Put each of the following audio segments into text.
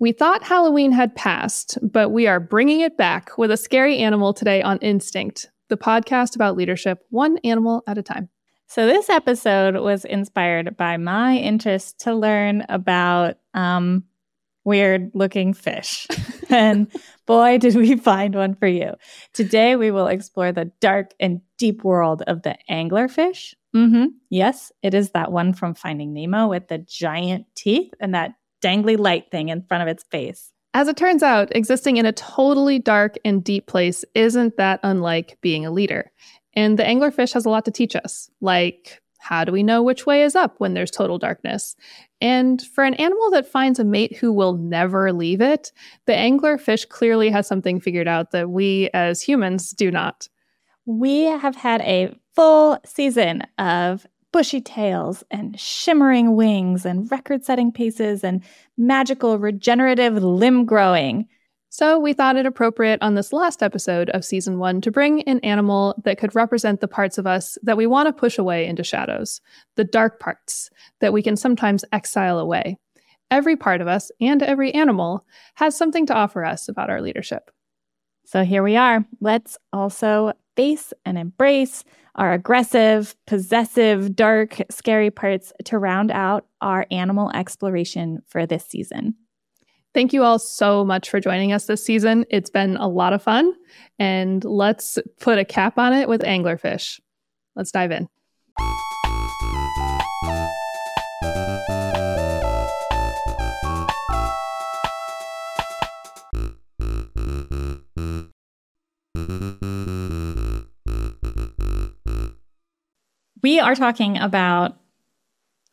We thought Halloween had passed, but we are bringing it back with a scary animal today on Instinct, the podcast about leadership, one animal at a time. So, this episode was inspired by my interest to learn about um, weird looking fish. and boy, did we find one for you. Today, we will explore the dark and deep world of the anglerfish. Mm-hmm. Yes, it is that one from Finding Nemo with the giant teeth and that dangly light thing in front of its face. As it turns out, existing in a totally dark and deep place isn't that unlike being a leader. And the anglerfish has a lot to teach us, like how do we know which way is up when there's total darkness? And for an animal that finds a mate who will never leave it, the anglerfish clearly has something figured out that we as humans do not. We have had a full season of bushy tails and shimmering wings and record setting paces and magical regenerative limb growing. So, we thought it appropriate on this last episode of season one to bring an animal that could represent the parts of us that we want to push away into shadows, the dark parts that we can sometimes exile away. Every part of us and every animal has something to offer us about our leadership. So, here we are. Let's also face and embrace our aggressive, possessive, dark, scary parts to round out our animal exploration for this season. Thank you all so much for joining us this season. It's been a lot of fun, and let's put a cap on it with anglerfish. Let's dive in. We are talking about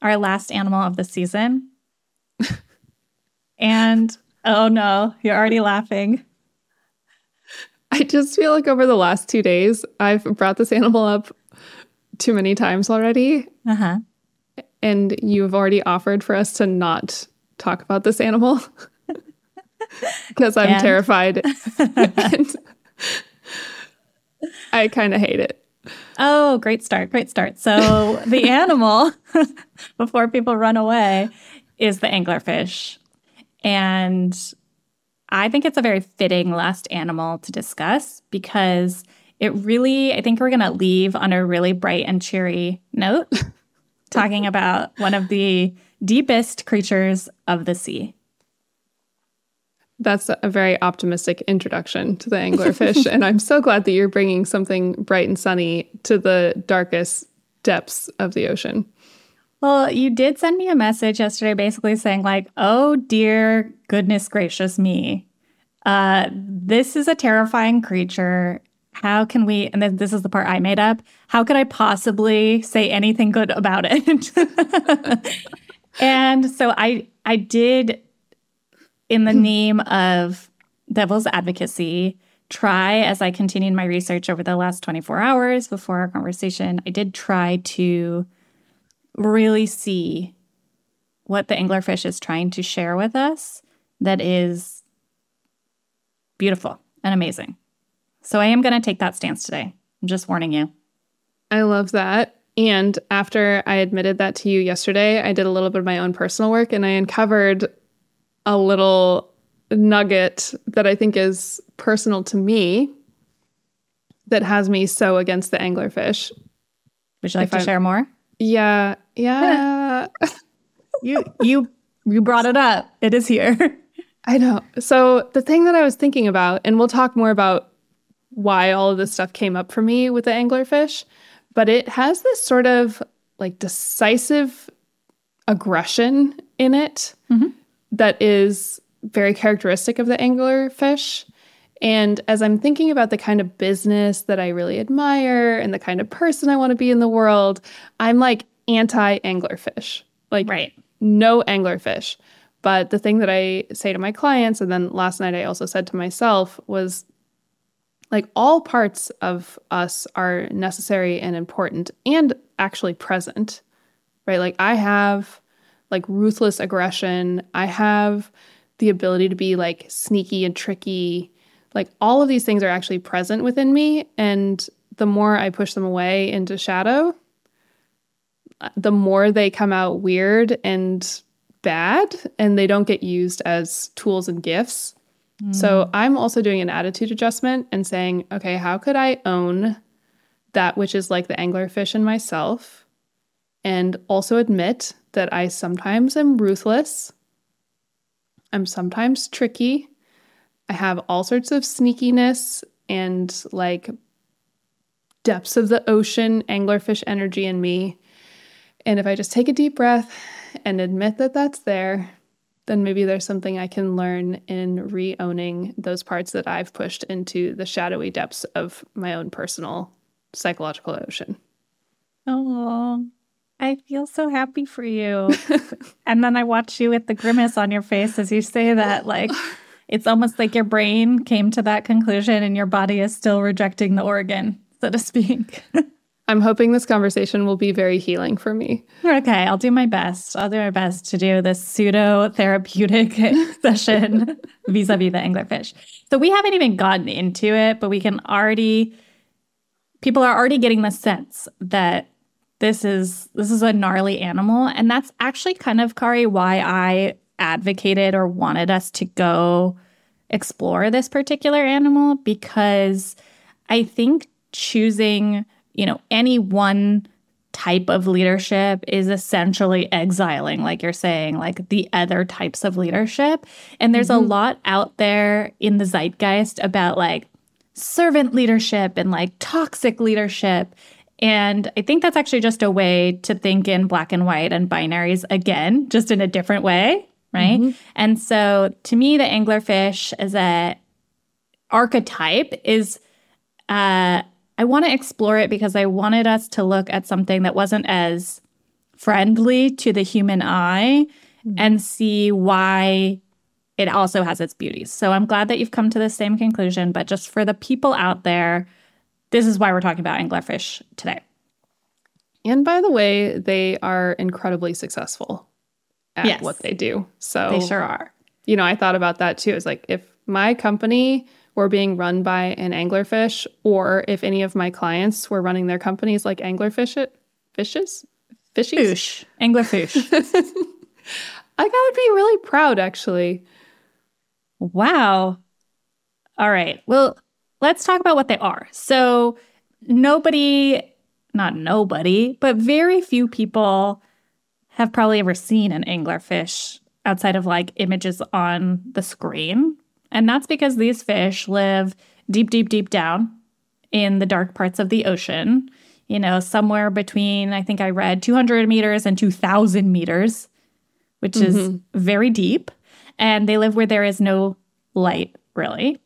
our last animal of the season, and oh no, you're already laughing. I just feel like over the last two days, I've brought this animal up too many times already. Uh huh. And you've already offered for us to not talk about this animal because I'm and? terrified. I kind of hate it. Oh, great start. Great start. So, the animal, before people run away, is the anglerfish. And I think it's a very fitting last animal to discuss because it really, I think we're going to leave on a really bright and cheery note, talking about one of the deepest creatures of the sea. That's a very optimistic introduction to the anglerfish. and I'm so glad that you're bringing something bright and sunny to the darkest depths of the ocean. Well, you did send me a message yesterday basically saying, like, oh dear goodness gracious me. Uh, this is a terrifying creature. How can we, and then this is the part I made up, how could I possibly say anything good about it? and so I I did in the hmm. name of devil's advocacy try as I continued my research over the last 24 hours before our conversation, I did try to really see what the anglerfish is trying to share with us that is beautiful and amazing. So I am going to take that stance today. I'm just warning you. I love that. And after I admitted that to you yesterday, I did a little bit of my own personal work and I uncovered a little nugget that I think is personal to me that has me so against the anglerfish. Would you like if to I, share more? Yeah, yeah. you you you brought it up. It is here. I know. So the thing that I was thinking about, and we'll talk more about why all of this stuff came up for me with the anglerfish, but it has this sort of like decisive aggression in it mm-hmm. That is very characteristic of the anglerfish. And as I'm thinking about the kind of business that I really admire and the kind of person I want to be in the world, I'm like anti anglerfish. Like, right. no anglerfish. But the thing that I say to my clients, and then last night I also said to myself, was like all parts of us are necessary and important and actually present, right? Like, I have like ruthless aggression, I have the ability to be like sneaky and tricky like all of these things are actually present within me. And the more I push them away into shadow, uh, the more they come out weird and bad and they don't get used as tools and gifts. Hmm. So I'm also doing an attitude adjustment and saying, okay, how could I own that which is like the anglerfish in myself and also admit that I sometimes am ruthless. I'm sometimes tricky. I have all sorts of sneakiness and like depths of the ocean anglerfish energy in me. And if I just take a deep breath and admit that that's there, then maybe there's something I can learn in re owning those parts that I've pushed into the shadowy depths of my own personal psychological ocean. Oh, I feel so happy for you. and then I watch you with the grimace on your face as you say that. Like, it's almost like your brain came to that conclusion and your body is still rejecting the organ, so to speak. I'm hoping this conversation will be very healing for me. Okay, I'll do my best. I'll do my best to do this pseudo therapeutic session vis a vis the anglerfish. So we haven't even gotten into it, but we can already, people are already getting the sense that this is this is a gnarly animal. And that's actually kind of Kari why i advocated or wanted us to go explore this particular animal because i think choosing you know any one type of leadership is essentially exiling like you're saying like the other types of leadership. And there's mm-hmm. a lot out there in the zeitgeist about like servant leadership and like toxic leadership and I think that's actually just a way to think in black and white and binaries again, just in a different way, right? Mm-hmm. And so to me, the anglerfish as a archetype is uh, I want to explore it because I wanted us to look at something that wasn't as friendly to the human eye mm-hmm. and see why it also has its beauties. So I'm glad that you've come to the same conclusion, but just for the people out there this is why we're talking about anglerfish today. And by the way, they are incredibly successful at yes, what they do. So they sure are. You know, I thought about that too. It's like if my company were being run by an anglerfish, or if any of my clients were running their companies like anglerfish it, fishes, fishies, fish, anglerfish. I gotta be really proud, actually. Wow. All right. Well, let's talk about what they are. So, nobody, not nobody, but very few people have probably ever seen an anglerfish outside of like images on the screen. And that's because these fish live deep, deep, deep down in the dark parts of the ocean, you know, somewhere between, I think I read 200 meters and 2,000 meters, which mm-hmm. is very deep. And they live where there is no light, really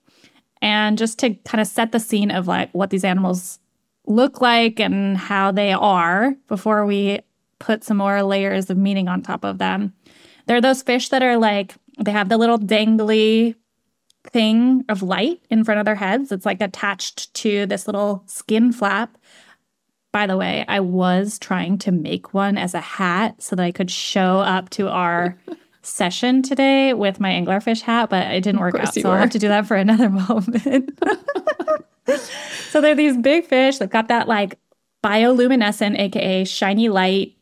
and just to kind of set the scene of like what these animals look like and how they are before we put some more layers of meaning on top of them. They're those fish that are like they have the little dangly thing of light in front of their heads. It's like attached to this little skin flap. By the way, I was trying to make one as a hat so that I could show up to our session today with my anglerfish hat, but it didn't work out. So were. I'll have to do that for another moment. so they're these big fish. They've got that like bioluminescent, aka shiny light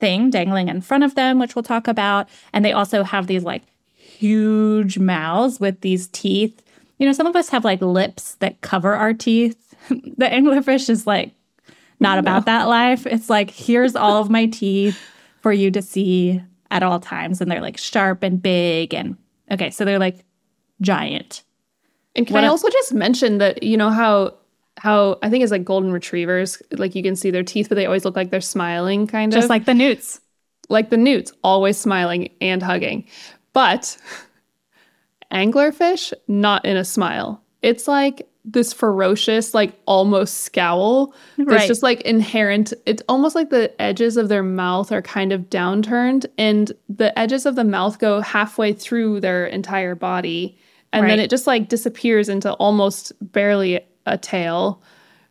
thing dangling in front of them, which we'll talk about. And they also have these like huge mouths with these teeth. You know, some of us have like lips that cover our teeth. the anglerfish is like not about that life. It's like, here's all of my teeth for you to see at all times and they're like sharp and big and okay so they're like giant. And can what i also just mention that you know how how i think it's like golden retrievers like you can see their teeth but they always look like they're smiling kind of? just like the newts. Like the newts always smiling and hugging. But anglerfish not in a smile. It's like this ferocious, like almost scowl right. just like inherent. It's almost like the edges of their mouth are kind of downturned, and the edges of the mouth go halfway through their entire body, and right. then it just like disappears into almost barely a tail.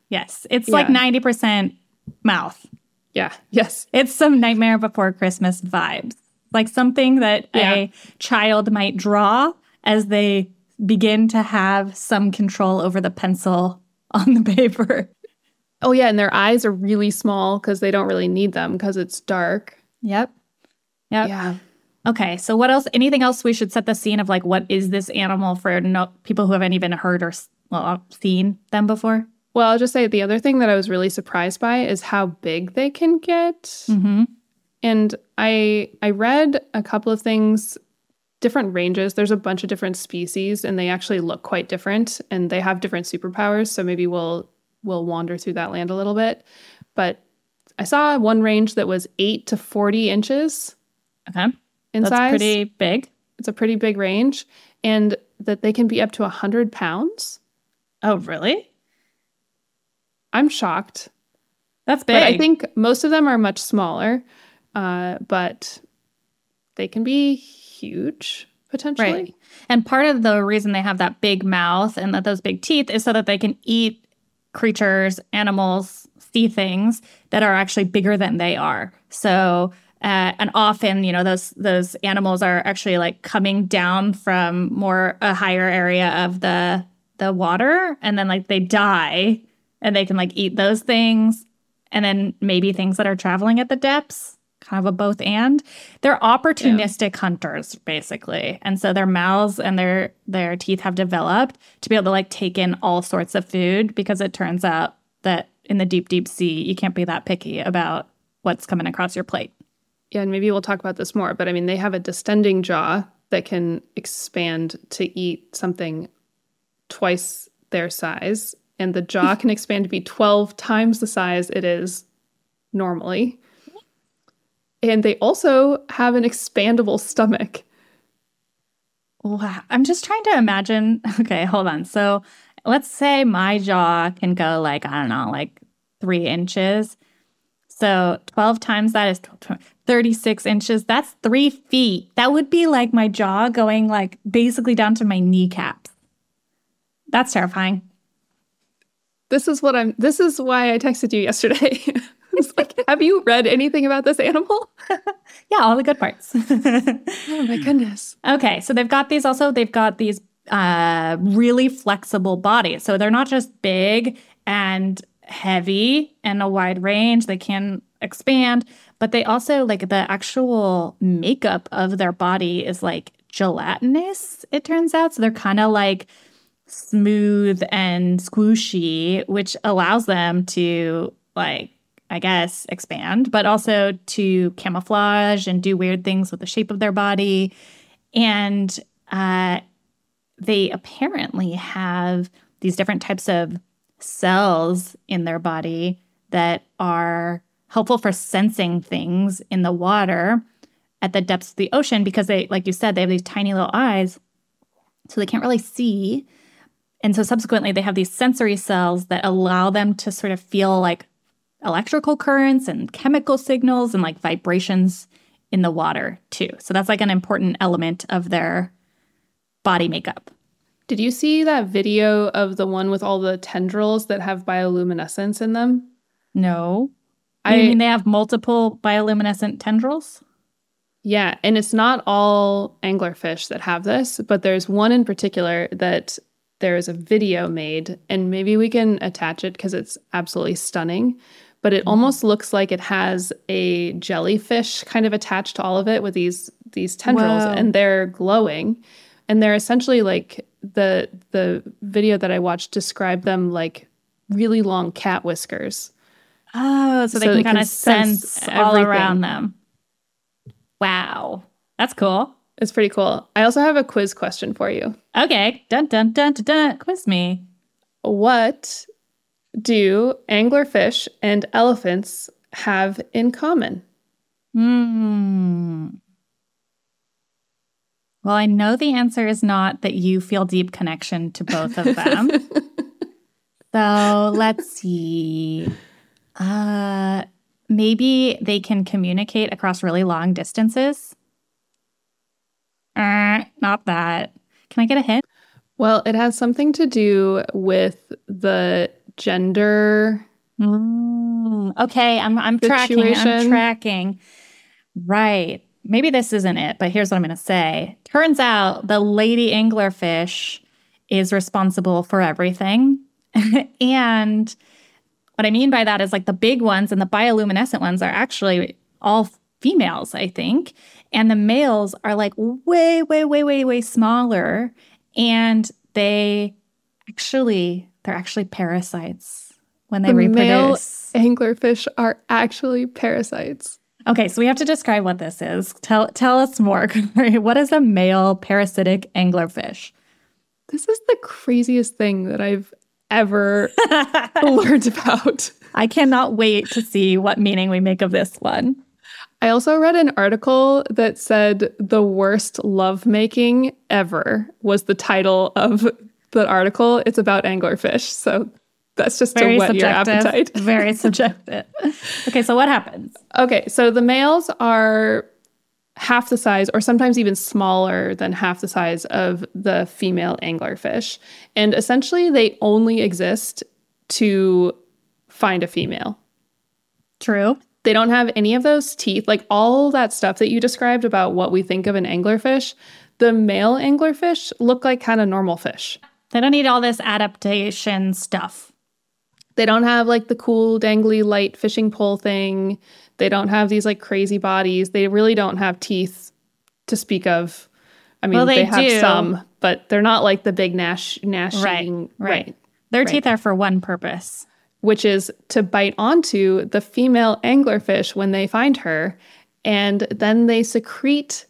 Yes, it's yeah. like 90% mouth. Yeah, yes. It's some Nightmare Before Christmas vibes. Like something that yeah. a child might draw as they begin to have some control over the pencil on the paper. Oh, yeah. And their eyes are really small because they don't really need them because it's dark. Yep. Yep. Yeah. Okay, so what else? Anything else we should set the scene of like what is this animal for no, people who haven't even heard or well seen them before? Well, I'll just say the other thing that I was really surprised by is how big they can get. Mm-hmm. And I I read a couple of things different ranges. There's a bunch of different species and they actually look quite different and they have different superpowers, so maybe we'll we'll wander through that land a little bit. But I saw one range that was 8 to 40 inches. Okay. In That's size. pretty big. It's a pretty big range and that they can be up to 100 pounds. Oh, really? I'm shocked. That's big. But I think most of them are much smaller, uh, but they can be huge potentially. Right. And part of the reason they have that big mouth and that those big teeth is so that they can eat creatures, animals, see things that are actually bigger than they are. So uh, and often, you know, those those animals are actually like coming down from more a higher area of the the water, and then like they die, and they can like eat those things, and then maybe things that are traveling at the depths, kind of a both and. They're opportunistic hunters, basically, and so their mouths and their their teeth have developed to be able to like take in all sorts of food because it turns out that in the deep deep sea you can't be that picky about what's coming across your plate. Yeah, and maybe we'll talk about this more, but I mean, they have a distending jaw that can expand to eat something twice their size, and the jaw can expand to be 12 times the size it is normally. And they also have an expandable stomach. Wow. I'm just trying to imagine. Okay, hold on. So let's say my jaw can go like, I don't know, like three inches. So 12 times that is 36 inches. That's three feet. That would be like my jaw going like basically down to my kneecaps. That's terrifying. This is what I'm, this is why I texted you yesterday. it's like, have you read anything about this animal? Yeah, all the good parts. oh my goodness. Okay, so they've got these also, they've got these uh, really flexible bodies. So they're not just big and heavy and a wide range, they can expand, but they also like the actual makeup of their body is like gelatinous, it turns out. So they're kind of like smooth and squishy, which allows them to like I guess, expand, but also to camouflage and do weird things with the shape of their body. And uh, they apparently have these different types of cells in their body that are helpful for sensing things in the water at the depths of the ocean because they, like you said, they have these tiny little eyes, so they can't really see. And so subsequently, they have these sensory cells that allow them to sort of feel like electrical currents and chemical signals and like vibrations in the water too. So that's like an important element of their body makeup. Did you see that video of the one with all the tendrils that have bioluminescence in them? No. I mean they have multiple bioluminescent tendrils? Yeah, and it's not all anglerfish that have this, but there's one in particular that there is a video made, and maybe we can attach it because it's absolutely stunning. But it mm-hmm. almost looks like it has a jellyfish kind of attached to all of it with these these tendrils, Whoa. and they're glowing, and they're essentially like the the video that I watched described them like really long cat whiskers. Oh, so they So can kind of sense, sense all around them. Wow. That's cool. It's pretty cool. I also have a quiz question for you. Okay. Dun dun dun dun dun. Quiz me. What do anglerfish and elephants have in common? Hmm. Well, I know the answer is not that you feel deep connection to both of them. so let's see. Uh, maybe they can communicate across really long distances. Uh, not that. Can I get a hint? Well, it has something to do with the gender. Mm, okay, I'm I'm tracking. I'm tracking. Right. Maybe this isn't it, but here's what I'm going to say. Turns out the lady anglerfish is responsible for everything. and what I mean by that is like the big ones and the bioluminescent ones are actually all females, I think. And the males are like way, way, way, way, way smaller. And they actually, they're actually parasites when they the reproduce. Male anglerfish are actually parasites. Okay, so we have to describe what this is. Tell tell us more. what is a male parasitic anglerfish? This is the craziest thing that I've ever learned about. I cannot wait to see what meaning we make of this one. I also read an article that said the worst lovemaking ever was the title of the article. It's about anglerfish. So that's just Very to whet your appetite. Very subjective. Okay, so what happens? Okay, so the males are half the size or sometimes even smaller than half the size of the female anglerfish. And essentially they only exist to find a female. True. They don't have any of those teeth, like all that stuff that you described about what we think of an anglerfish. The male anglerfish look like kind of normal fish. They don't need all this adaptation stuff. They don't have like the cool dangly light fishing pole thing. They don't have these like crazy bodies. They really don't have teeth to speak of. I mean, well, they, they have do. some, but they're not like the big gnash gnashing. Right, right. right. Their right. teeth are for one purpose, which is to bite onto the female anglerfish when they find her, and then they secrete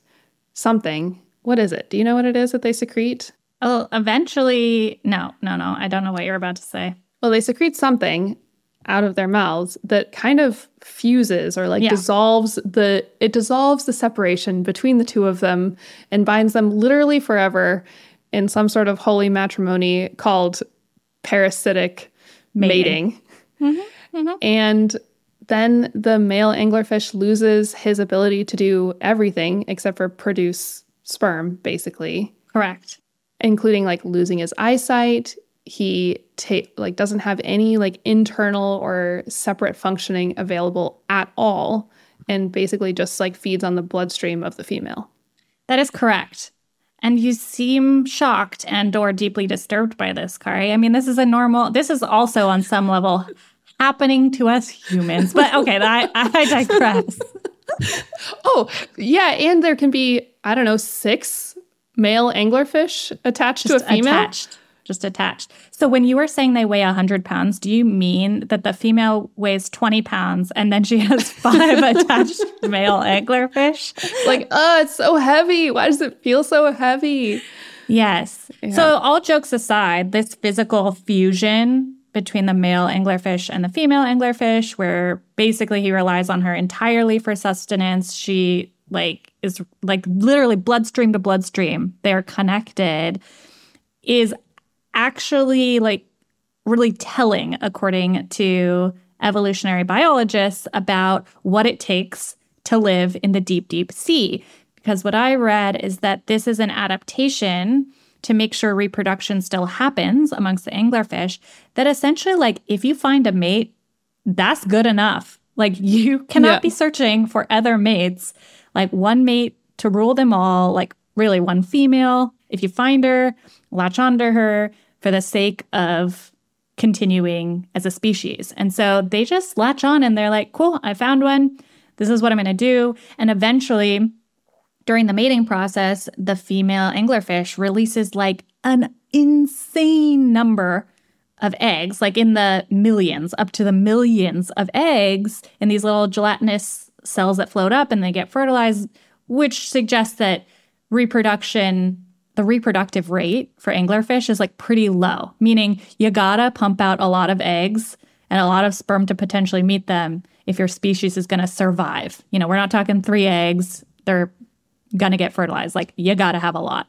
something. What is it? Do you know what it is that they secrete? Oh, eventually, no, no, no. I don't know what you're about to say. Well, they secrete something out of their mouths that kind of fuses or like yeah. dissolves the it dissolves the separation between the two of them and binds them literally forever in some sort of holy matrimony called parasitic mating. mating. Mm-hmm, mm-hmm. And then the male anglerfish loses his ability to do everything except for produce sperm, basically. Correct including like losing his eyesight. He ta- like doesn't have any like internal or separate functioning available at all and basically just like feeds on the bloodstream of the female. That is correct. And you seem shocked and or deeply disturbed by this, Kari. I mean, this is a normal this is also on some level happening to us humans. But okay, I, I digress. oh, yeah, and there can be I don't know, 6 male anglerfish attached just to a female? Attached. Just attached. So when you were saying they weigh 100 pounds, do you mean that the female weighs 20 pounds and then she has five attached male anglerfish? Like, oh, it's so heavy. Why does it feel so heavy? Yes. Yeah. So, all jokes aside, this physical fusion between the male anglerfish and the female anglerfish, where basically he relies on her entirely for sustenance. She like is like literally bloodstream to bloodstream. They're connected is actually like really telling according to evolutionary biologists about what it takes to live in the deep deep sea because what I read is that this is an adaptation to make sure reproduction still happens amongst the anglerfish that essentially like if you find a mate that's good enough like you cannot yeah. be searching for other mates like one mate to rule them all, like really one female. If you find her, latch onto her for the sake of continuing as a species. And so they just latch on and they're like, cool, I found one. This is what I'm going to do. And eventually, during the mating process, the female anglerfish releases like an insane number of eggs, like in the millions, up to the millions of eggs in these little gelatinous cells that float up and they get fertilized, which suggests that reproduction, the reproductive rate for anglerfish is like pretty low, meaning you gotta pump out a lot of eggs and a lot of sperm to potentially meet them if your species is gonna survive. You know, we're not talking three eggs, they're gonna get fertilized. Like, you gotta have a lot.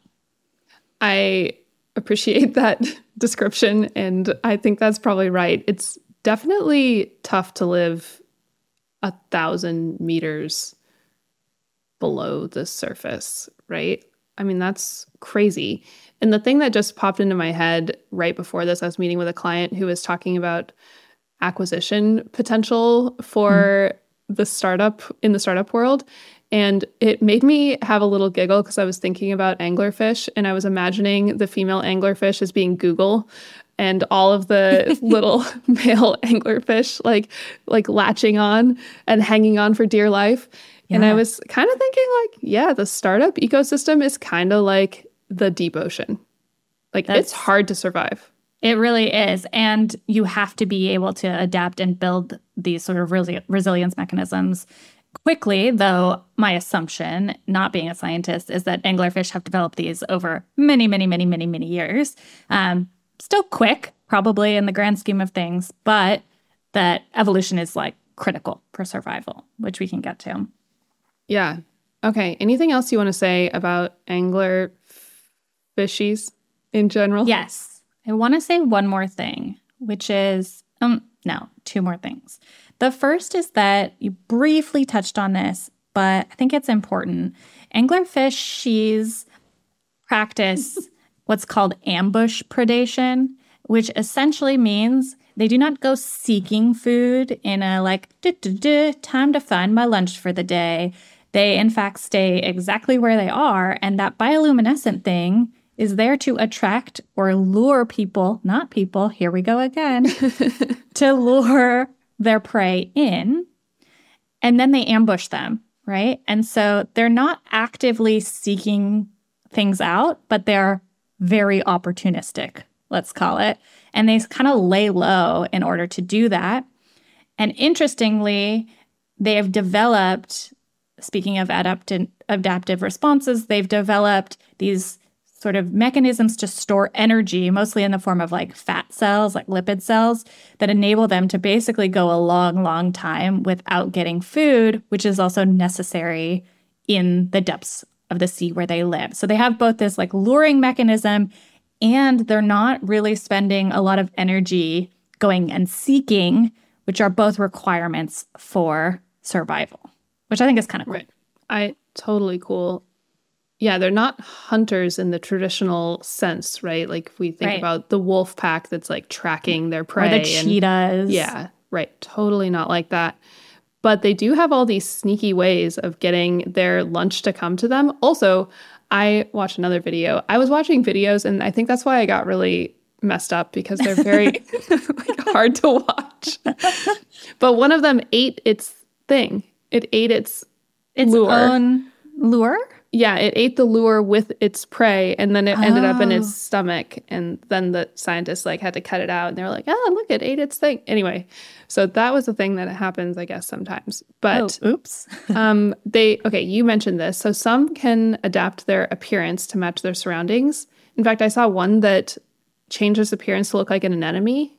I appreciate that description, and I think that's probably right. It's definitely tough to live a thousand meters below the surface, right? I mean, that's crazy. And the thing that just popped into my head right before this, I was meeting with a client who was talking about acquisition potential for mm. the startup in the startup world. And it made me have a little giggle because I was thinking about anglerfish and I was imagining the female anglerfish as being Google and all of the little male anglerfish like like latching on and hanging on for dear life And I was kind of thinking, like, yeah, the startup ecosystem is kind of like the deep ocean. Like, it's hard to survive. It really is. And you have to be able to adapt and build these sort of resi- resilience mechanisms quickly, though my assumption, not being a scientist, is that anglerfish have developed these over many, many, many, many, many years. Um, still quick, probably in the grand scheme of things, but that evolution is like critical for survival, which we can get to. Yeah. Okay. Anything else you want to say about angler fishies in general? Yes. I want to say one more thing, which is um no, two more things. The first is that you briefly touched on this, but I think it's important. Anglerfish she's practice what's called ambush predation, which essentially means they do not go seeking food in a like "Duh, duh, duh, time to find my lunch for the day. They in fact stay exactly where they are, and that bioluminescent thing is there to attract or lure people, not people, here we go again, to lure their prey in. And then they ambush them, right? And so they're not actively seeking things out, but they're very opportunistic, let's call it. And they kind of lay low in order to do that. And interestingly, they have developed, speaking of adapt- adaptive responses, they've developed these sort of mechanisms to store energy, mostly in the form of like fat cells, like lipid cells, that enable them to basically go a long, long time without getting food, which is also necessary in the depths of the sea where they live. So they have both this like luring mechanism and they're not really spending a lot of energy going and seeking, which are both requirements for survival, which I think is kind of cool. Right. I totally cool. Yeah, they're not hunters in the traditional sense, right? Like if we think Right. about the wolf pack that's like tracking their Or prey. the and- cheetahs. yeah, right. Totally not like that. But they do have all these sneaky ways of getting their lunch to come to them. Also, I watched another video. I was watching videos, and I think that's why I got really messed up because they're very like, hard to watch. but one of them ate its thing. It ate its its lure. own lure. Yeah, it ate the lure with its prey and then it ended up in Oh. its stomach. And then the scientists like had to cut it out and they were like, oh, look, it ate its thing. Anyway, so that was the thing that happens, I guess, sometimes. But oh, oops. um, they, okay, you mentioned this. So some can adapt their appearance to match their surroundings. In fact, I saw one that changed its appearance to look like an anemone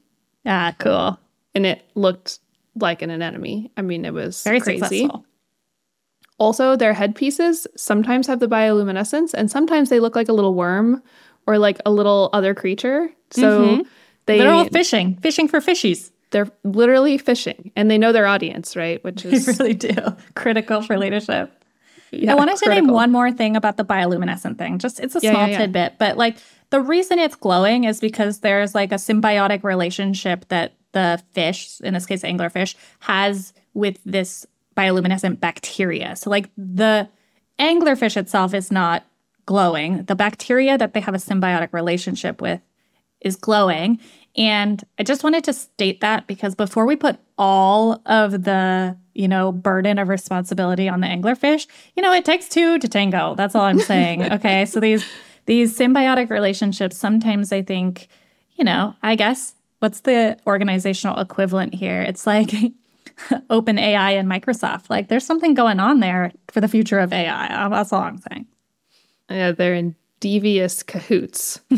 ah, cool. and it looked like an anemone. I mean, it was Very crazy. successful. Also, their headpieces sometimes have the bioluminescence and sometimes they look like a little worm or like a little other creature. So Mhm. they They're all fishing, fishing for fishies. they're literally fishing and they know their audience, right? Which They is really do. Critical for leadership. yeah, I wanted to name one more thing about the bioluminescent thing. Just it's a Yeah, small yeah. tidbit, but like the reason it's glowing is because there's like a symbiotic relationship that the fish, in this case anglerfish, has with this bioluminescent bacteria. So like the anglerfish itself is not glowing. The bacteria that they have a symbiotic relationship with is glowing. And I just wanted to state that because before we put all of the, you know, burden of responsibility on the anglerfish, you know, it takes two to tango. That's all I'm saying. okay. So these these symbiotic relationships, sometimes I think, you know, I guess what's the organizational equivalent here? It's like OpenAI and Microsoft. Like there's something going on there for the future of AI. Uh, that's all I'm saying. yeah, they're in devious cahoots.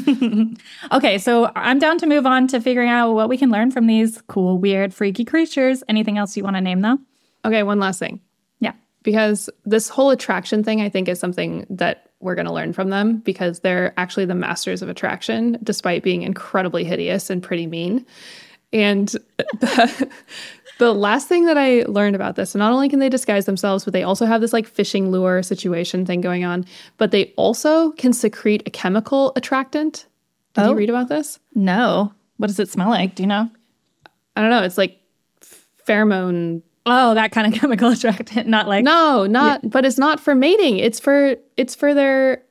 Okay, so I'm down to move on to figuring out what we can learn from these cool, weird, freaky creatures. Anything else you want to name, though? Okay, one last thing. Yeah. Because this whole attraction thing, I think, is something that we're going to learn from them because they're actually the masters of attraction, despite being incredibly hideous and pretty mean. And the, the last thing that I learned about this, so not only can they disguise themselves, but they also have this like fishing lure situation thing going on, but they also can secrete a chemical attractant. Did Oh. you read about this? No. What does it smell like? Do you know? I don't know. It's like pheromone Oh, that kind of chemical attractant, not like No, not. But it's not for mating. It's for it's for their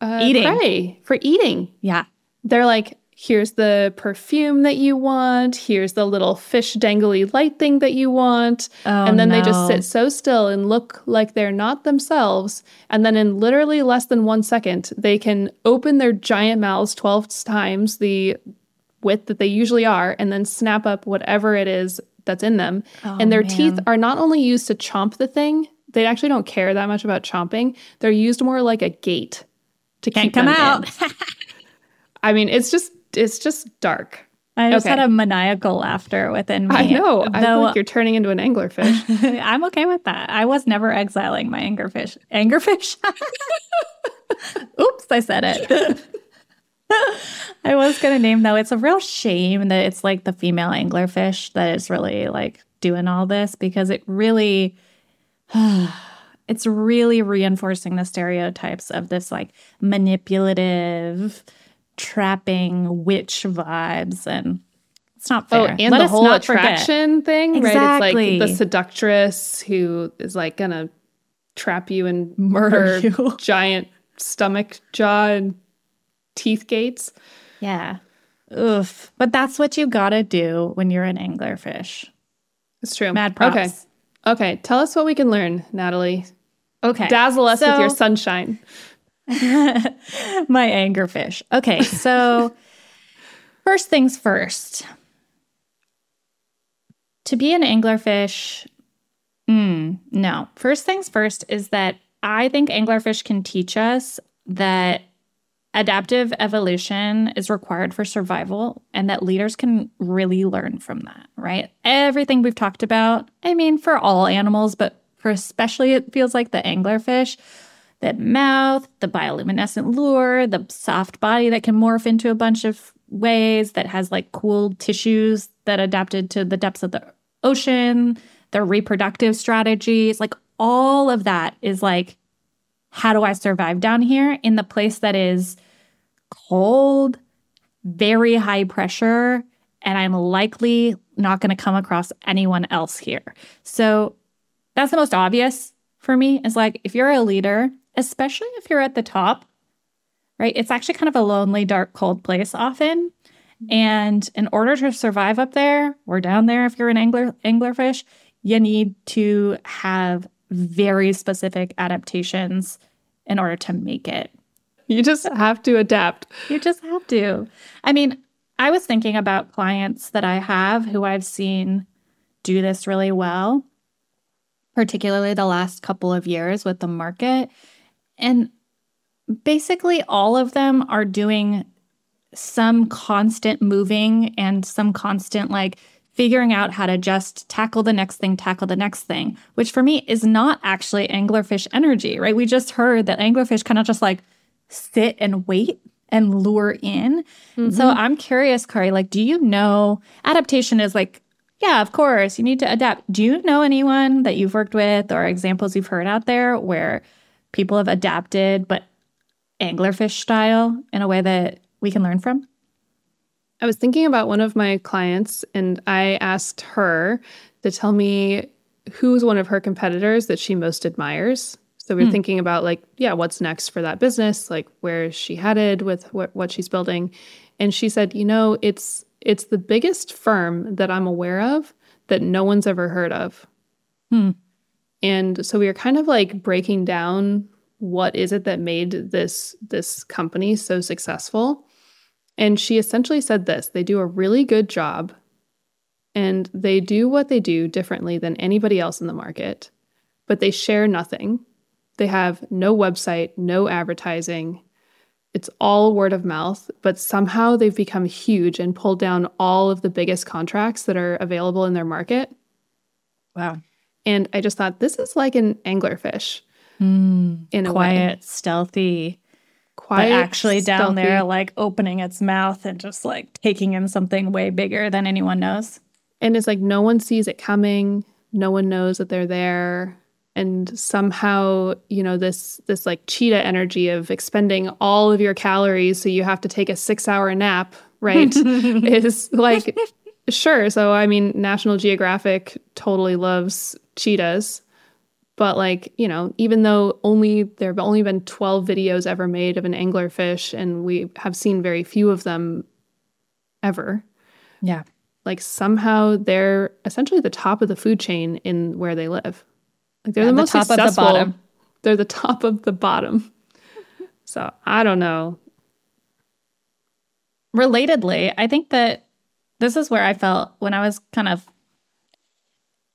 uh, Eating. prey for eating. yeah. They're like here's the perfume that you want, here's the little fish dangly light thing that you want. Oh, and then they just sit so still and look like they're not themselves. And then in literally less than one second, they can open their giant mouths 12 times the width that they usually are and then snap up whatever it is that's in them. Oh, and their teeth are not only used to chomp the thing, they actually don't care that much about chomping. They're used more like a gate to Can't keep come them out. I mean, it's just it's just dark. I just Okay. had a maniacal laughter within me. I know. I feel like you're turning into an anglerfish. I'm okay with that. I was never exiling my angerfish. Angerfish? Oops, I said it. I was gonna name though. It's a real shame that it's like the female anglerfish that is really like doing all this because it really it's really reinforcing the stereotypes of this like manipulative trapping witch vibes and it's not oh, fair. oh, and Let the whole not forget. attraction thing, right? It's like the seductress who is like gonna trap you and Murder her you. giant stomach jaw and teeth gates. Yeah. Oof. But that's what you gotta do when you're an anglerfish. It's true. Mad props. Okay. Okay. Tell us what we can learn, Natalie. Okay. Dazzle us with your sunshine. My angerfish. Okay, so first things first. To be an anglerfish, mm, no. First things first is that I think anglerfish can teach us that adaptive evolution is required for survival and that leaders can really learn from that, right? Everything we've talked about, I mean, for all animals, but for especially it feels like the anglerfish, that mouth, the bioluminescent lure, the soft body that can morph into a bunch of ways, that has like cool tissues that adapted to the depths of the ocean, their reproductive strategies, like all of that is like, how do I survive down here in the place that is cold, very high pressure, and I'm likely not going to come across anyone else here. So that's the most obvious for me is like if you're a leader, especially if you're at the top, right? It's actually kind of a lonely, dark, cold place often. And in order to survive up there or down there, if you're an angler anglerfish, you need to have very specific adaptations in order to make it. You just have to adapt. You just have to. I mean, I was thinking about clients that I have who I've seen do this really well, particularly the last couple of years with the market. And basically, all of them are doing some constant moving and some constant like figuring out how to just tackle the next thing, tackle the next thing, which for me is not actually anglerfish energy, right? We just heard that anglerfish kind of just like sit and wait and lure in. And so mm-hmm. I'm curious, Kari, like, do you know adaptation is like, yeah, of course, you need to adapt. Do you know anyone that you've worked with or examples you've heard out there where people have adapted, but anglerfish style in a way that we can learn from? I was thinking about one of my clients and I asked her to tell me who's one of her competitors that she most admires. So we we're thinking about like, yeah, what's next for that business? Like where is she headed with what, what she's building? And she said, you know, it's it's the biggest firm that I'm aware of that no one's ever heard of. Hmm. And so we were kind of like breaking down what is it that made this this company so successful. And she essentially said this they do a really good job and they do what they do differently than anybody else in the market, but they share nothing. They have no website, no advertising. It's all word of mouth, but somehow they've become huge and pulled down all of the biggest contracts that are available in their market. Wow. And I just thought this is like an anglerfish Mm, in a way. quiet, stealthy, Quiet, but actually down there, like opening its mouth and just like taking in something way bigger than anyone knows. And it's like no one sees it coming. No one knows that they're there. And somehow, you know, this this like cheetah energy of expending all of your calories so you have to take a six hour nap, right? is like sure. So I mean, National Geographic totally loves cheetahs. But like, you know, even though only there have only been 12 videos ever made of an anglerfish and we have seen very few of them ever. Yeah. Like somehow they're essentially the top of the food chain in where they live. Like they're Yeah, the the most top of the successful. bottom. They're the top of the bottom. So I don't know. Relatedly, I think that this is where I felt when I was kind of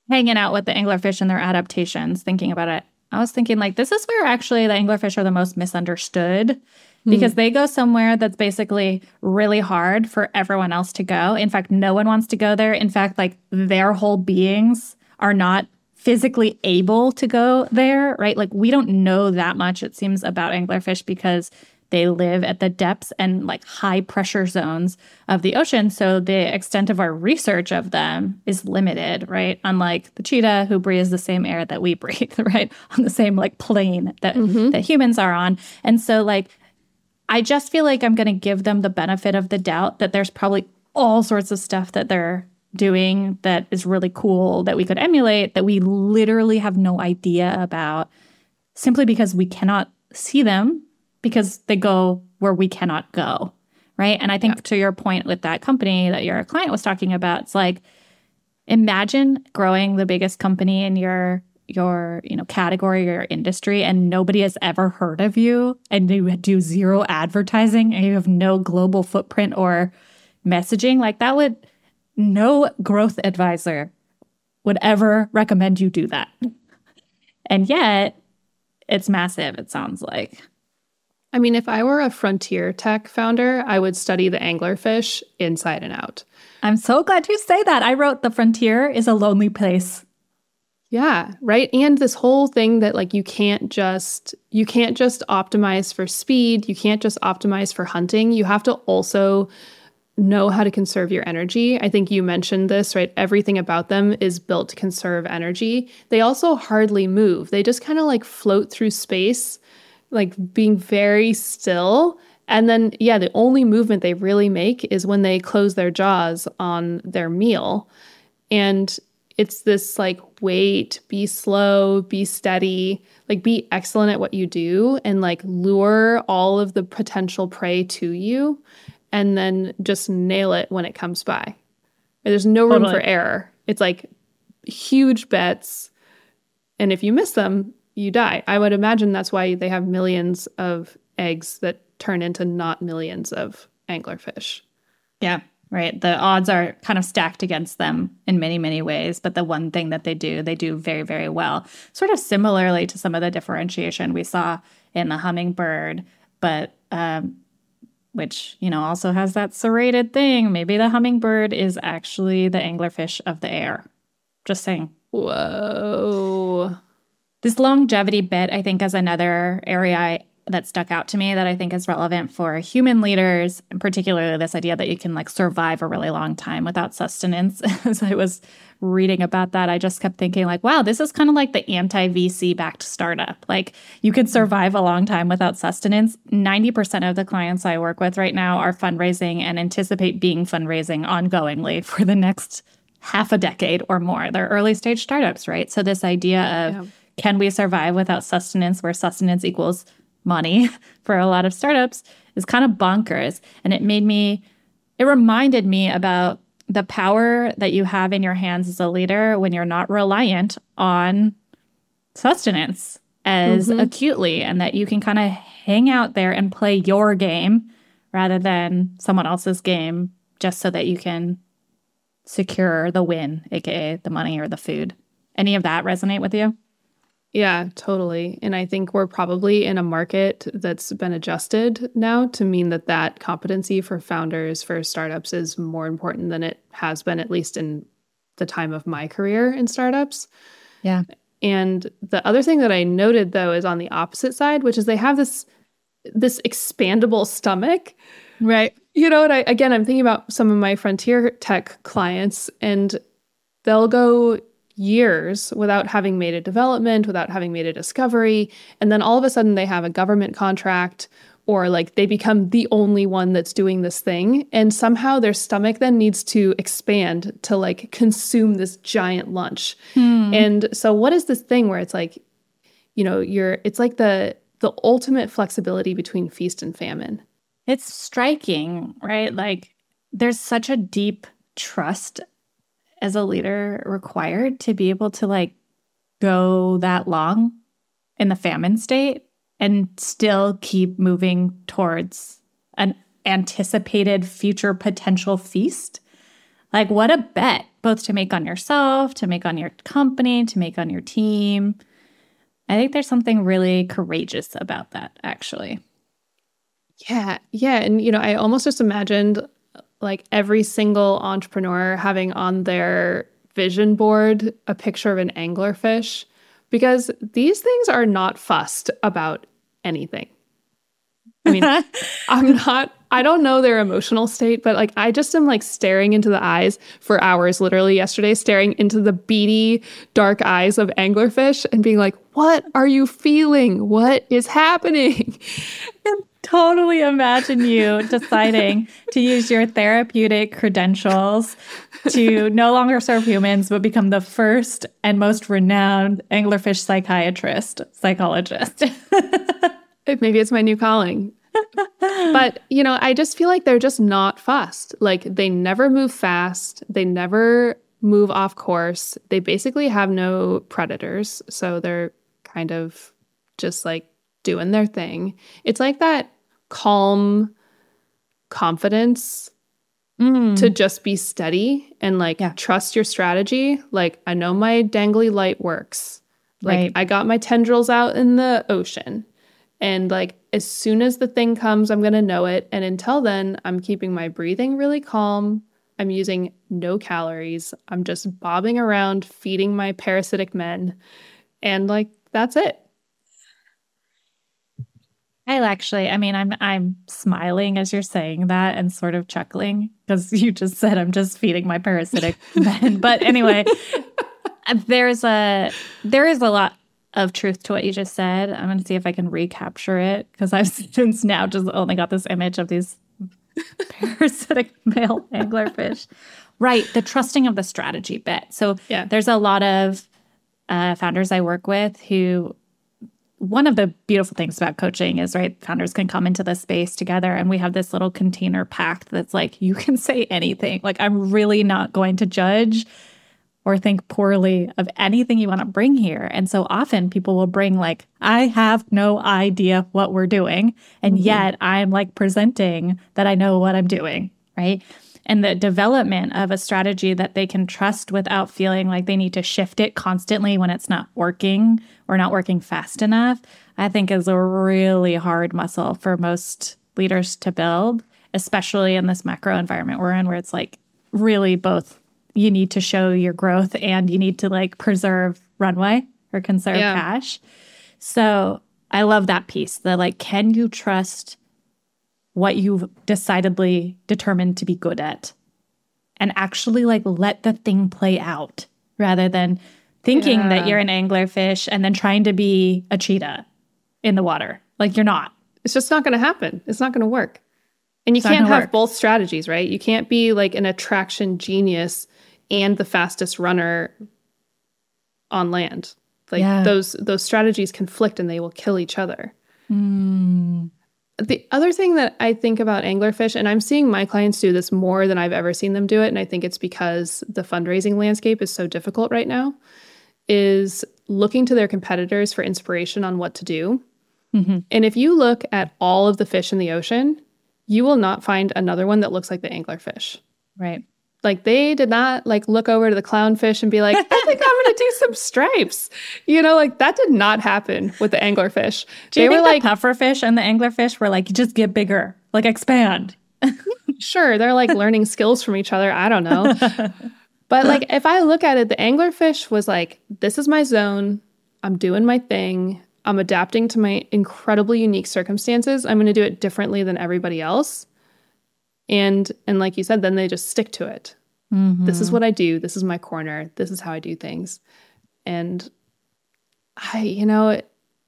hanging out with the anglerfish and their adaptations, thinking about it. I was thinking, like, this is where actually the anglerfish are the most misunderstood hmm. because they go somewhere that's basically really hard for everyone else to go. In fact, no one wants to go there. In fact, like, their whole beings are not physically able to go there, right? Like, we don't know that much, it seems, about anglerfish because they live at the depths and like high pressure zones of the ocean. So the extent of our research of them is limited, right? Unlike the cheetah who breathes the same air that we breathe, right? On the same like plane that, mm-hmm. that humans are on. And so like I just feel like I'm going to give them the benefit of the doubt that there's probably all sorts of stuff that they're doing that is really cool that we could emulate that we literally have no idea about simply because we cannot see them because they go where we cannot go. Right. And I think to your point with that company that your client was talking about, it's like imagine growing the biggest company in your your you know category or your industry and nobody has ever heard of you and you do zero advertising and you have no global footprint or messaging like that would no growth advisor would ever recommend you do that and yet it's massive it sounds like I mean, if I were a frontier tech founder, I would study the anglerfish inside and out. i'm so glad you say that i wrote the frontier is a lonely place Yeah, right. And this whole thing that like you can't just you can't just optimize for speed, you can't just optimize for hunting. You have to also know how to conserve your energy. I think you mentioned this, right? Everything about them is built to conserve energy. They also hardly move. They just kind of like float through space, like being very still. And then yeah, the only movement they really make is when they close their jaws on their meal. And it's this like wait, be slow, be steady, like be excellent at what you do and like lure all of the potential prey to you and then just nail it when it comes by. There's no room Totally. for error. It's like huge bets. And if you miss them, you die. I would imagine that's why they have millions of eggs that turn into not millions of anglerfish. Yeah, right. The odds are kind of stacked against them in many, many ways. But the one thing that they do, they do very, very well. Sort of similarly to some of the differentiation we saw in the hummingbird, but um, which, you know, also has that serrated thing. Maybe the hummingbird is actually the anglerfish of the air. Just saying. Whoa. This longevity bit, I think, is another area I, that stuck out to me that I think is relevant for human leaders, and particularly this idea that you can like survive a really long time without sustenance. As I was reading about that, I just kept thinking, like, wow, this is kind of like the anti VC backed startup. Like, you could mm-hmm. survive a long time without sustenance. 90% of the clients I work with right now are fundraising and anticipate being fundraising ongoingly for the next half a decade or more. They're early stage startups, right? So, this idea of Yeah. Can we survive without sustenance, where sustenance equals money for a lot of startups, is kind of bonkers. And it made me, it reminded me about the power that you have in your hands as a leader when you're not reliant on sustenance as mm-hmm. acutely and that you can kind of hang out there and play your game rather than someone else's game just so that you can secure the win, aka the money or the food. Any of that resonate with you? Yeah, totally. And I think we're probably in a market that's been adjusted now to mean that that competency for founders, for startups is more important than it has been, at least in the time of my career in startups. Yeah. And the other thing that I noted though is on the opposite side, which is they have this this expandable stomach. Right. You know, and I again I'm thinking about some of my frontier tech clients and they'll go years without having made a development, without having made a discovery, and then all of a sudden they have a government contract or like they become the only one that's doing this thing and somehow their stomach then needs to expand to like consume this giant lunch. Hmm. And so what is this thing where it's like you know, you're it's like the the ultimate flexibility between feast and famine. It's striking, right? Like there's such a deep trust as a leader required to be able to like go that long in the famine state and still keep moving towards an anticipated future potential feast. Like, what a bet, both to make on yourself, to make on your company, to make on your team. I think there's something really courageous about that, actually. Yeah. Yeah. And, you know, I almost just imagined like every single entrepreneur having on their vision board a picture of an anglerfish because these things are not fussed about anything. I mean, I'm not, I don't know their emotional state, but like I just am like staring into the eyes for hours, literally yesterday, staring into the beady, dark eyes of anglerfish and being like, what are you feeling? What is happening? And totally imagine you deciding to use your therapeutic credentials to no longer serve humans, but become the first and most renowned anglerfish psychiatrist, psychologist. Maybe it's my new calling. but, you know, I just feel like they're just not fussed. Like they never move fast, they never move off course. They basically have no predators. So they're kind of just like doing their thing. It's like that calm confidence mm. to just be steady and like yeah. trust your strategy. Like, I know my dangly light works. Like, right. I got my tendrils out in the ocean. And like, as soon as the thing comes, I'm going to know it. And until then, I'm keeping my breathing really calm. I'm using no calories. I'm just bobbing around, feeding my parasitic men. And like, that's it. I actually, I mean, I'm I'm smiling as you're saying that and sort of chuckling because you just said I'm just feeding my parasitic men. But anyway, there's a there is a lot of truth to what you just said. I'm going to see if I can recapture it because I've since now just only got this image of these parasitic male anglerfish. Right, the trusting of the strategy bit. So yeah. there's a lot of uh, founders I work with who one of the beautiful things about coaching is right founders can come into this space together and we have this little container pact that's like you can say anything. Like i'm really not going to judge or think poorly of anything you want to bring here. And so often people will bring like i have no idea what we're doing. And mm-hmm. yet i'm like presenting that i know what i'm doing right? And the development of a strategy that they can trust without feeling like they need to shift it constantly when it's not working or not working fast enough, I think is a really hard muscle for most leaders to build, especially in this macro environment we're in where it's like really both you need to show your growth and you need to like preserve runway or conserve yeah. cash. So I love that piece. The like, can you trust what you've decidedly determined to be good at and actually like let the thing play out rather than thinking yeah. that you're an anglerfish and then trying to be a cheetah in the water. Like you're not. It's just not going to happen. It's not going to work. And you it's can't have work. both strategies, right? You can't be like an attraction genius and the fastest runner on land. Like yeah. those those strategies conflict and they will kill each other. Mm. The other thing that I think about anglerfish, and I'm seeing my clients do this more than I've ever seen them do it, and I think it's because the fundraising landscape is so difficult right now, is looking to their competitors for inspiration on what to do. Mm-hmm. And if you look at all of the fish in the ocean, you will not find another one that looks like the anglerfish. Right. Like they did not like look over to the clownfish and be like, I think I'm gonna do some stripes. You know, like that did not happen with the anglerfish. Do they you think were like the pufferfish and the anglerfish were like, just get bigger, like expand. sure, they're like learning skills from each other. I don't know. but like if I look at it, the anglerfish was like, this is my zone. I'm doing my thing. I'm adapting to my incredibly unique circumstances. I'm going to do it differently than everybody else and and like you said then they just stick to it mm-hmm. this is what i do this is my corner this is how i do things and i you know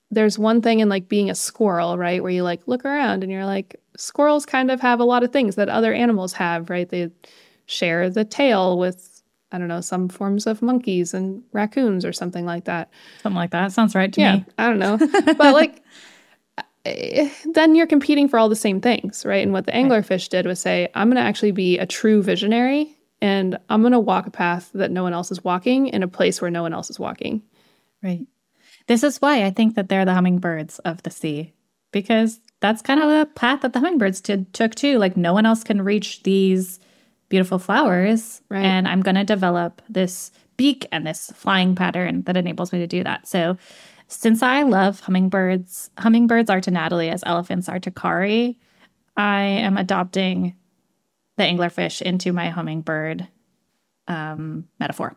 there's one thing in like being a squirrel right where you like look around and you're like squirrels kind of have a lot of things that other animals have right they share the tail with i don't know some forms of monkeys and raccoons or something like that something like that sounds right to yeah, me i don't know but like eh, then you're competing for all the same things, right? And what the anglerfish did was say, I'm going to actually be a true visionary and I'm going to walk a path that no one else is walking in a place where no one else is walking. Right. This is why I think that they're the hummingbirds of the sea because that's kind of a path that the hummingbirds did, took too. Like no one else can reach these beautiful flowers. Right. And I'm going to develop this beak and this flying pattern that enables me to do that. So since I love hummingbirds, hummingbirds are to Natalie as elephants are to Kari, I am adopting the anglerfish into my hummingbird um, metaphor.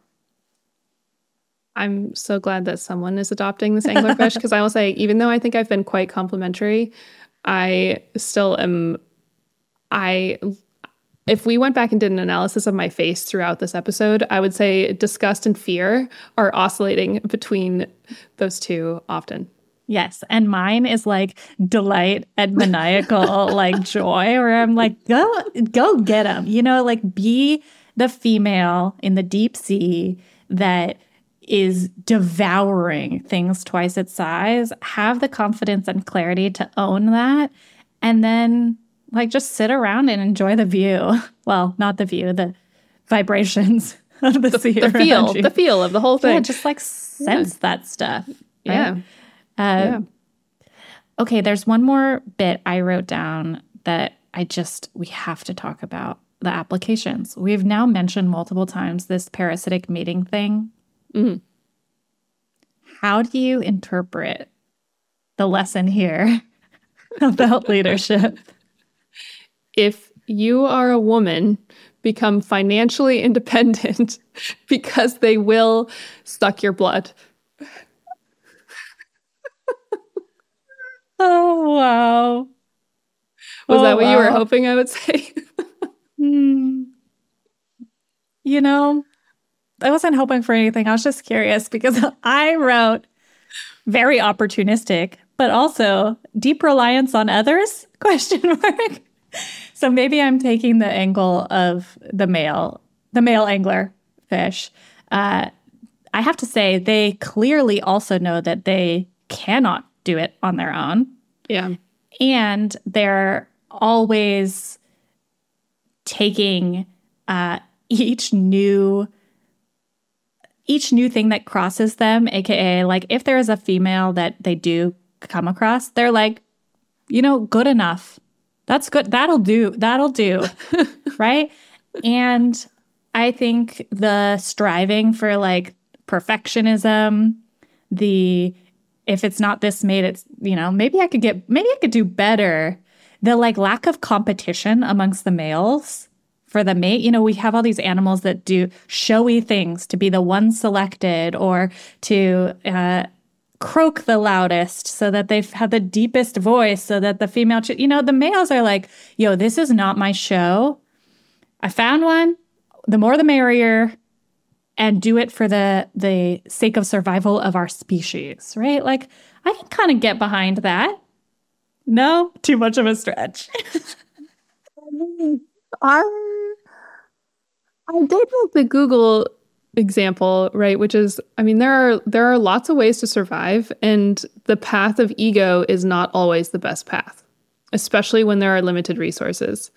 I'm so glad that someone is adopting this anglerfish because I will say, even though I think I've been quite complimentary, I still am. I if we went back and did an analysis of my face throughout this episode, I would say disgust and fear are oscillating between those two often. Yes. And mine is like delight and maniacal like joy, where I'm like, go, go get them. You know, like be the female in the deep sea that is devouring things twice its size. Have the confidence and clarity to own that. And then like just sit around and enjoy the view. Well, not the view, the vibrations of the, the sea. The feel, the feel of the whole thing. Yeah, just like sense yeah. that stuff. Right? Yeah. Uh, yeah. Okay, there's one more bit I wrote down that I just, we have to talk about the applications. We've now mentioned multiple times this parasitic mating thing. Mm-hmm. How do you interpret the lesson here about leadership? If you are a woman, become financially independent because they will suck your blood. oh, wow. Was oh, that what wow. you were hoping I would say? hmm. You know, I wasn't hoping for anything. I was just curious because I wrote very opportunistic, but also deep reliance on others? Question mark so maybe I'm taking the angle of the male, the male angler fish. Uh, I have to say, they clearly also know that they cannot do it on their own. Yeah. And they're always taking uh, each new each new thing that crosses them aka like if there is a female that they do come across they're like you know good enough that's good. That'll do. That'll do. right. And I think the striving for like perfectionism, the if it's not this made, it's, you know, maybe I could get, maybe I could do better. The like lack of competition amongst the males for the mate. You know, we have all these animals that do showy things to be the one selected or to, uh, croak the loudest so that they've had the deepest voice so that the female, ch- you know, the males are like, yo, this is not my show. I found one. The more the merrier and do it for the the sake of survival of our species, right? Like I can kind of get behind that. No, too much of a stretch. I I did like the Google example, right, which is I mean there are there are lots of ways to survive and the path of ego is not always the best path, especially when there are limited resources.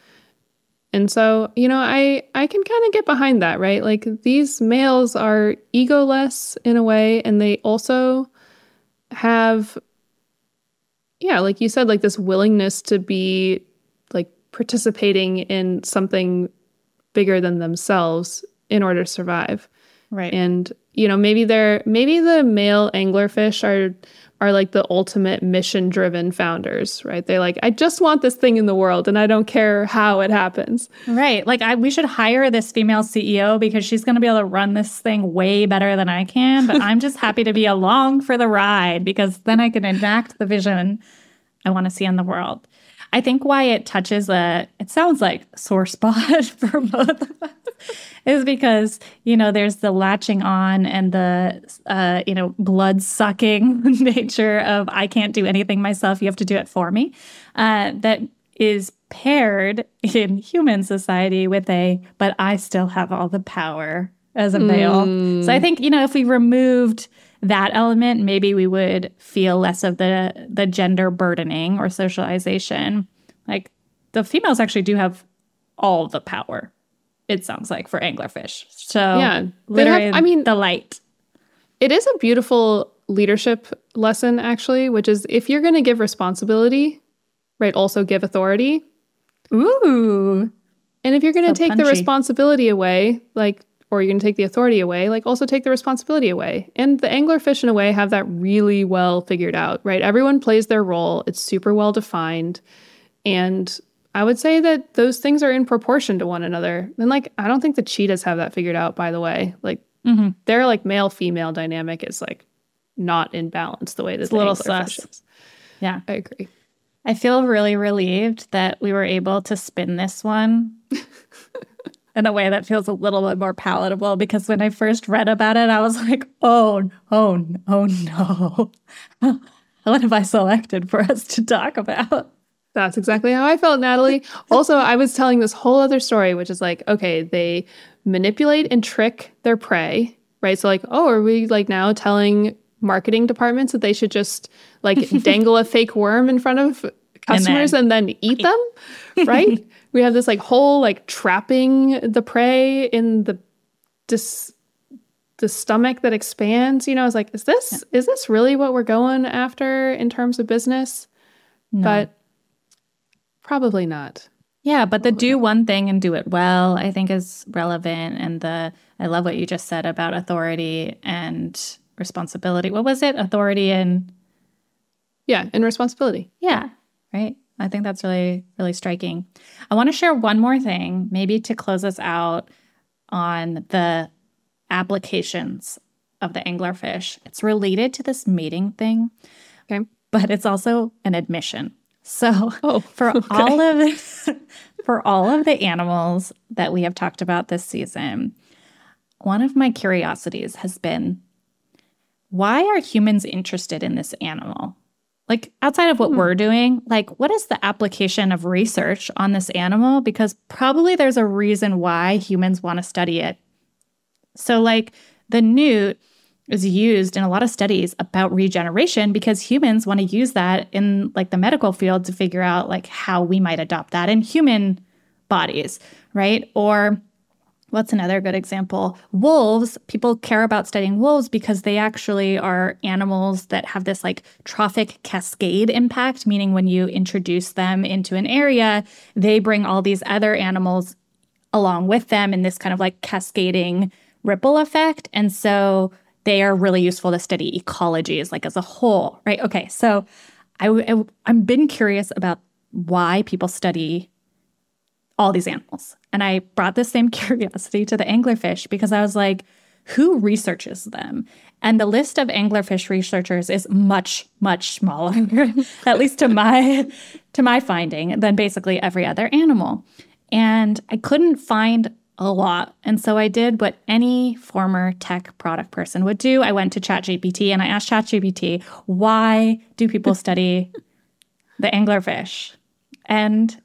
And so, you know, I I can kind of get behind that, right? Like these males are egoless in a way and they also have yeah, like you said like this willingness to be like participating in something bigger than themselves in order to survive. Right. And you know, maybe they're maybe the male anglerfish are are like the ultimate mission driven founders, right? They're like, I just want this thing in the world and I don't care how it happens. Right. Like I we should hire this female CEO because she's gonna be able to run this thing way better than I can. But I'm just happy to be along for the ride because then I can enact the vision I want to see in the world. I think why it touches a, it sounds like sore spot for both of us, is because, you know, there's the latching on and the, uh, you know, blood sucking nature of I can't do anything myself. You have to do it for me. Uh, that is paired in human society with a, but I still have all the power as a male. Mm. So I think, you know, if we removed that element, maybe we would feel less of the the gender burdening or socialization. Like the females actually do have all the power. It sounds like for anglerfish. So Yeah, literally, have- I mean- the light. It is a beautiful leadership lesson, actually, which is if you're going to give responsibility, right, also give authority. Ooh, And if you're going to So take the responsibility away, like, or you're going to take the authority away, like, also take the responsibility away. And the anglerfish, in a way, have that really well figured out, right? Everyone plays their role, it's super well defined. And I would say that those things are in proportion to one another. And, like, I don't think the cheetahs have that figured out, by the way. Like, mm-hmm. their, like, male female dynamic is, like, not in balance the way that It's the a little sus. is. yeah. I agree. I feel really relieved that we were able to spin this one in a way that feels a little bit more palatable because when I first read about it, I was like, oh, oh, oh no. what have I selected for us to talk about? That's exactly how I felt, Natalie. also, I was telling this whole other story, which is like, okay, they manipulate and trick their prey, right? So, like, oh, are we like now telling marketing departments that they should just like dangle a fake worm in front of customers and then, eat them, right? we have this like whole like trapping the prey in the dis- the stomach that expands. You know, it's like, is this is this really what we're going after in terms of business? But probably not. Yeah, but the do one thing and do it well, I think is relevant. And the, I love what you just said about authority and responsibility. What was it? Authority and, Yeah, and responsibility. yeah, right? I think that's really, really striking. I want to share one more thing, maybe to close us out on the applications of the anglerfish. It's related to this mating thing, Okay. but it's also an admission. So, Oh, for all of for all of the animals that we have talked about this season, one of my curiosities has been why are humans interested in this animal? Like outside of what hmm. we're doing, like what is the application of research on this animal because probably there's a reason why humans want to study it. So like the newt is used in a lot of studies about regeneration because humans want to use that in like the medical field to figure out like how we might adopt that in human bodies, right? Or what's another good example? Wolves, people care about studying wolves because they actually are animals that have this like trophic cascade impact, meaning when you introduce them into an area, they bring all these other animals along with them in this kind of like cascading ripple effect. And so they are really useful to study ecologies like as a whole, right? Okay, so I, I I've been curious about why people study all these animals, and I brought the same curiosity to the anglerfish because I was like, who researches them? And the list of anglerfish researchers is much much smaller, at least to my to my finding, than basically every other animal. And I couldn't find a lot. And so I did what any former tech product person would do. I went to ChatGPT and I asked ChatGPT, why do people study the anglerfish? And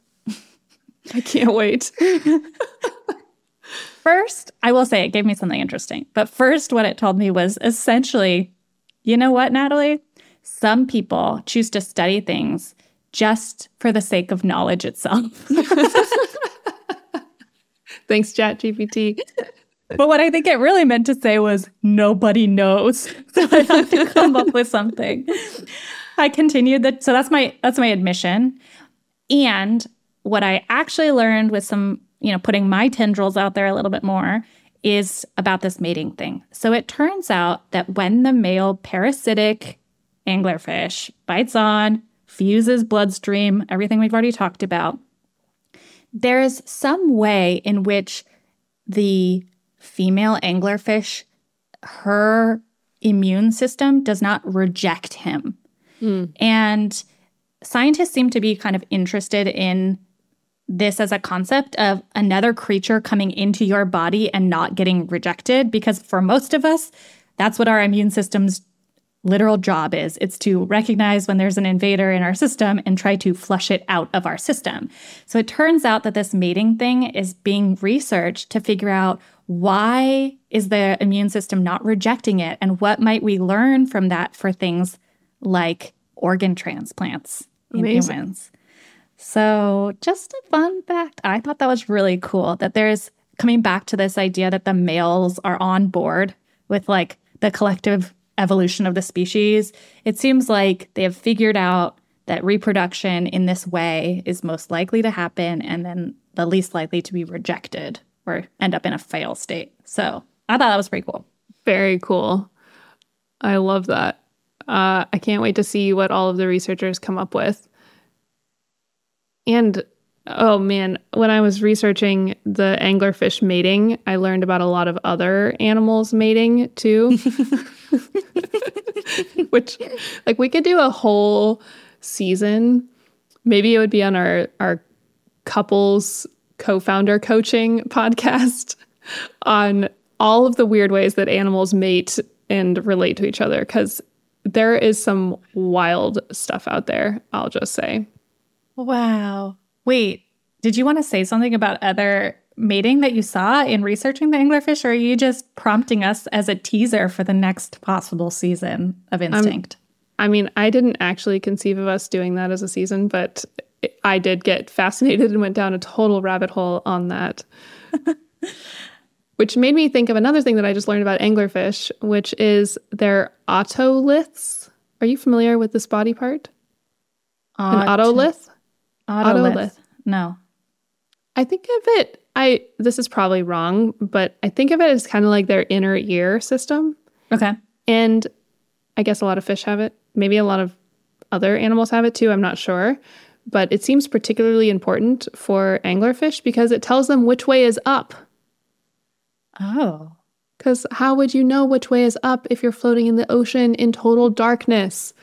I can't wait. first, I will say it gave me something interesting. But first, what it told me was essentially, you know what, Natalie? Some people choose to study things just for the sake of knowledge itself. Thanks, ChatGPT. But what I think it really meant to say was nobody knows. So I have to come up with something. I continued that so that's my that's my admission. And what I actually learned with some, you know, putting my tendrils out there a little bit more is about this mating thing. So it turns out that when the male parasitic anglerfish bites on, fuses bloodstream, everything we've already talked about, there's some way in which the female anglerfish, her immune system does not reject him. Hmm. And scientists seem to be kind of interested in this as a concept of another creature coming into your body and not getting rejected, because for most of us, that's what our immune system's literal job is. It's to recognize when there's an invader in our system and try to flush it out of our system. So it turns out that this mating thing is being researched to figure out why is the immune system not rejecting it? And what might we learn from that for things like organ transplants in Amazing. humans? So, just a fun fact. I thought that was really cool that there's coming back to this idea that the males are on board with like the collective evolution of the species. It seems like they have figured out that reproduction in this way is most likely to happen and then the least likely to be rejected or end up in a fail state. So I thought that was pretty cool. Very cool. I love that. Uh, I can't wait to see what all of the researchers come up with. And oh man, when I was researching the anglerfish mating, I learned about a lot of other animals mating too. Which, like, we could do a whole season. Maybe it would be on our our couples co-founder coaching podcast on all of the weird ways that animals mate and relate to each other because there is some wild stuff out there, I'll just say. Wow. Wait, did you want to say something about other mating that you saw in researching the anglerfish, or are you just prompting us as a teaser for the next possible season of Instinct? Um, I mean, I didn't actually conceive of us doing that as a season, but I did get fascinated and went down a total rabbit hole on that. which made me think of another thing that I just learned about anglerfish, which is their otoliths. Are you familiar with this body part? An otolith? Otolith. otolith. No. I think of it I this is probably wrong, but I think of it as kind of like their inner ear system. Okay. And I guess a lot of fish have it. Maybe a lot of other animals have it too, I'm not sure but it seems particularly important for anglerfish because it tells them which way is up. Oh. Because how would you know which way is up if you're floating in the ocean in total darkness?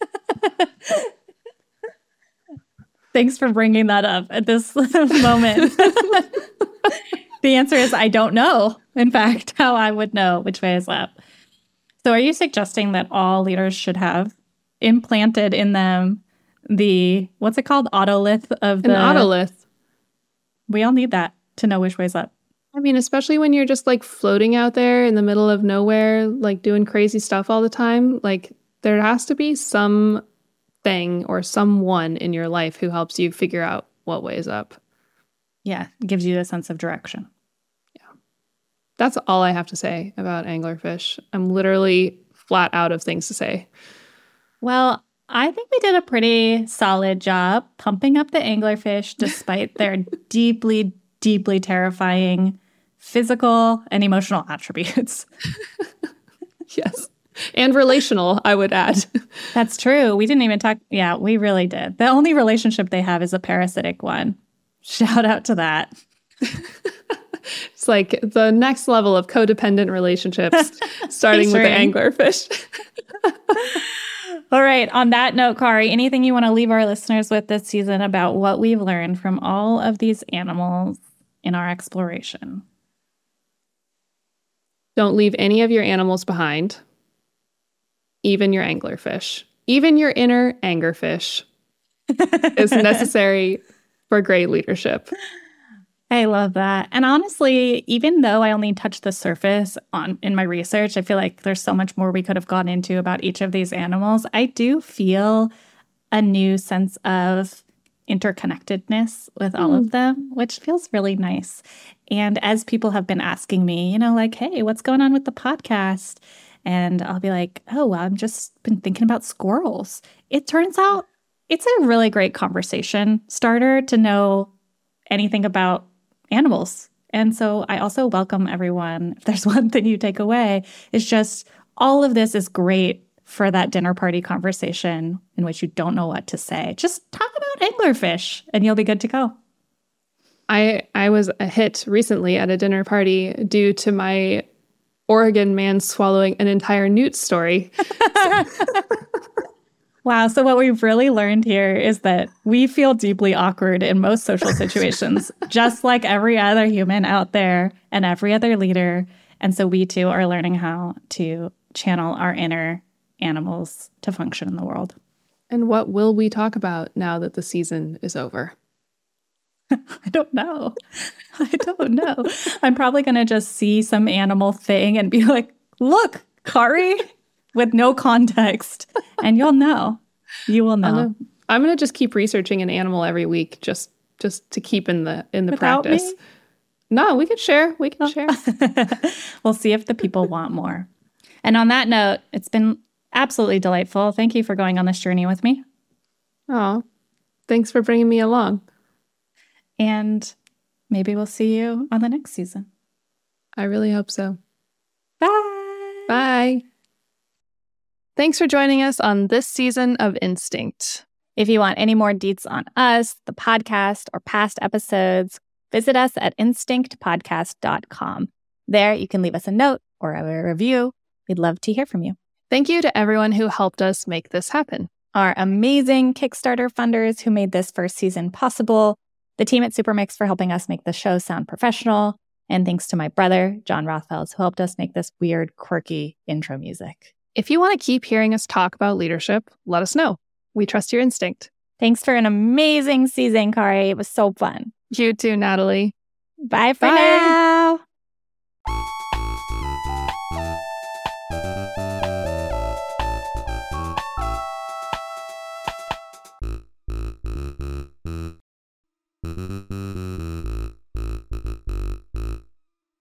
Thanks for bringing that up at this moment. the answer is I don't know, in fact, how I would know which way is up. So, are you suggesting that all leaders should have implanted in them the what's it called otolith of the an otolith. We all need that to know which way's up. I mean, especially when you're just like floating out there in the middle of nowhere, like doing crazy stuff all the time. Like there has to be some thing or someone in your life who helps you figure out what way is up. Yeah, gives you a sense of direction. Yeah. That's all I have to say about anglerfish. I'm literally flat out of things to say. Well, I think we did a pretty solid job pumping up the anglerfish despite their deeply, deeply terrifying physical and emotional attributes. yes. And relational, I would add. That's true. We didn't even talk. Yeah, we really did. The only relationship they have is a parasitic one. Shout out to that. it's like the next level of codependent relationships, starting with the anglerfish. All right. On that note, Kari, anything you want to leave our listeners with this season about what we've learned from all of these animals in our exploration? Don't leave any of your animals behind, even your anglerfish. Even your inner angerfish is necessary for great leadership. I love that. And honestly, even though I only touched the surface on in my research, I feel like there's so much more we could have gone into about each of these animals. I do feel a new sense of interconnectedness with all mm. of hmm. them, which feels really nice. And as people have been asking me, you know, like, hey, what's going on with the podcast? And I'll be like, oh, well, I've just been thinking about squirrels. It turns out it's a really great conversation starter to know anything about animals. And so I also welcome everyone. If there's one thing you take away, it's just all of this is great for that dinner party conversation in which you don't know what to say. Just talk about anglerfish and you'll be good to go. I I was a hit recently at a dinner party due to my Oregon man swallowing an entire newt story. Wow. So, what we've really learned here is that we feel deeply awkward in most social situations, just like every other human out there and every other leader. And so, we too are learning how to channel our inner animals to function in the world. And what will we talk about now that the season is over? I don't know. I don't know. I'm probably going to just see some animal thing and be like, look, Kari, with no context. And you'll know. You will know. I'm going to just keep researching an animal every week just just to keep in the in the Without practice. me? No, we can share. We can oh. share. we'll see if the people want more. And on that note, it's been absolutely delightful. Thank you for going on this journey with me. Oh, thanks for bringing me along. And maybe we'll see you on the next season. I really hope so. Bye. Bye. Thanks for joining us on this season of Instinct. If you want any more deets on us, the podcast, or past episodes, visit us at instinctpodcast.com. There, you can leave us a note or a review. We'd love to hear from you. Thank you to everyone who helped us make this happen. Our amazing Kickstarter funders who made this first season possible, the team at Supermix for helping us make the show sound professional, and thanks to my brother, John Rothfels, who helped us make this weird, quirky intro music. If you want to keep hearing us talk about leadership, let us know. We trust your instinct. Thanks for an amazing season, Kari. It was so fun. You too, Natalie. Bye for Bye. now.